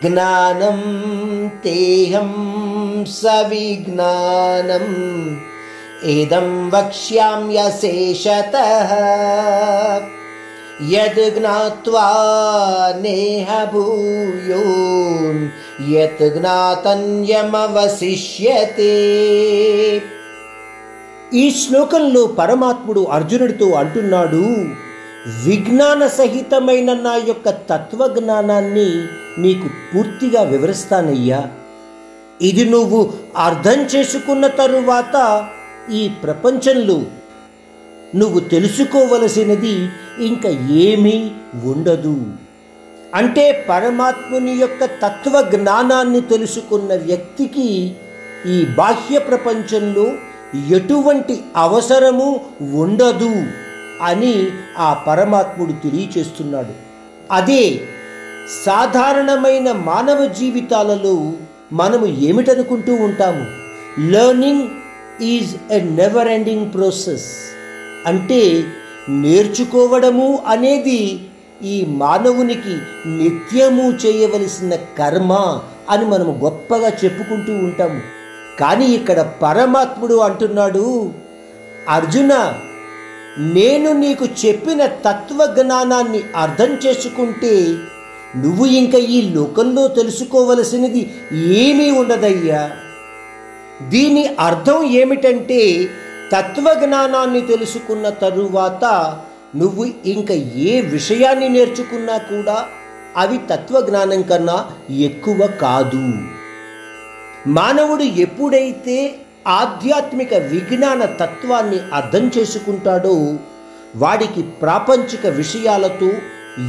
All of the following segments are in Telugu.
జ్ఞానం తేహం సవిజ్ఞానం ఇదం వక్ష్యామ్యశేషత యద్ జ్ఞాత్వా నేహ భూయోన్ యత్ జ్ఞాతన్యమవశిష్యతే ఈ శ్లోకంలో పరమాత్ముడు అర్జునుడితో అంటున్నాడు విజ్ఞాన సహితమైన నా యొక్క తత్వజ్ఞానాన్ని నీకు పూర్తిగా వివరిస్తానయ్యా. ఇది నువ్వు అర్థం చేసుకున్న తరువాత ఈ ప్రపంచంలో నువ్వు తెలుసుకోవలసినది ఇంకా ఏమీ ఉండదు. అంటే పరమాత్ముని యొక్క తత్వ జ్ఞానాన్ని తెలుసుకున్న వ్యక్తికి ఈ బాహ్య ప్రపంచంలో ఎటువంటి అవసరము ఉండదు. అని ఆ పరమాత్ముడు తెలియచేస్తున్నాడు. అదే సాధారణమైన మానవ జీవితాలలో మనము ఏమిటనుకుంటూ ఉంటాము? Learning is a never ending process అంటే నేర్చుకోవడము అనేది ఈ మానవునికి నిత్యము చేయవలసిన కర్మ అని మనము గొప్పగా చెప్పుకుంటూ ఉంటాము. కానీ ఇక్కడ పరమాత్ముడు అంటున్నాడు అర్జున నేను నీకు చెప్పిన తత్వజ్ఞానాన్ని అర్థం చేసుకుంటే నువ్వు ఇంకా ఈ లోకంలో తెలుసుకోవలసినది ఏమీ ఉండదయ్యా. దీని అర్థం ఏమిటంటే తత్వజ్ఞానాన్ని తెలుసుకున్న తరువాత నువ్వు ఇంకా ఏ విషయాన్ని నేర్చుకున్నా కూడా అవి తత్వజ్ఞానం కన్నా ఎక్కువ కాదు. మానవుడు ఎప్పుడైతే ఆధ్యాత్మిక విజ్ఞాన తత్వాన్ని అర్థం చేసుకుంటాడో వాడికి ప్రాపంచిక విషయాలతో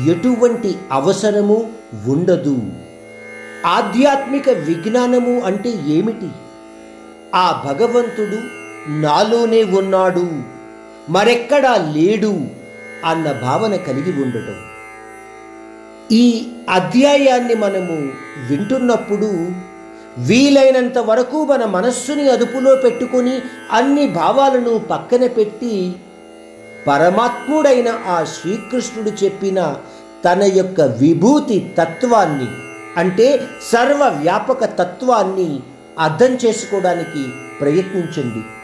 ఎటువంటి అవసరము ఉండదు. ఆధ్యాత్మిక విజ్ఞానము అంటే ఏమిటి? ఆ భగవంతుడు నాలోనే ఉన్నాడు మరెక్కడా లేడు అన్న భావన కలిగి ఉండటం. ఈ అధ్యాయాన్ని మనము వింటున్నప్పుడు వీలైనంత వరకు మన మనస్సుని అదుపులో పెట్టుకొని అన్ని భావాలను పక్కన పెట్టి పరమాత్ముడైన ఆ శ్రీకృష్ణుడు చెప్పిన తన యొక్క విభూతి తత్వాన్ని అంటే సర్వ వ్యాపక తత్వాన్ని అర్థం చేసుకోవడానికి ప్రయత్నించండి.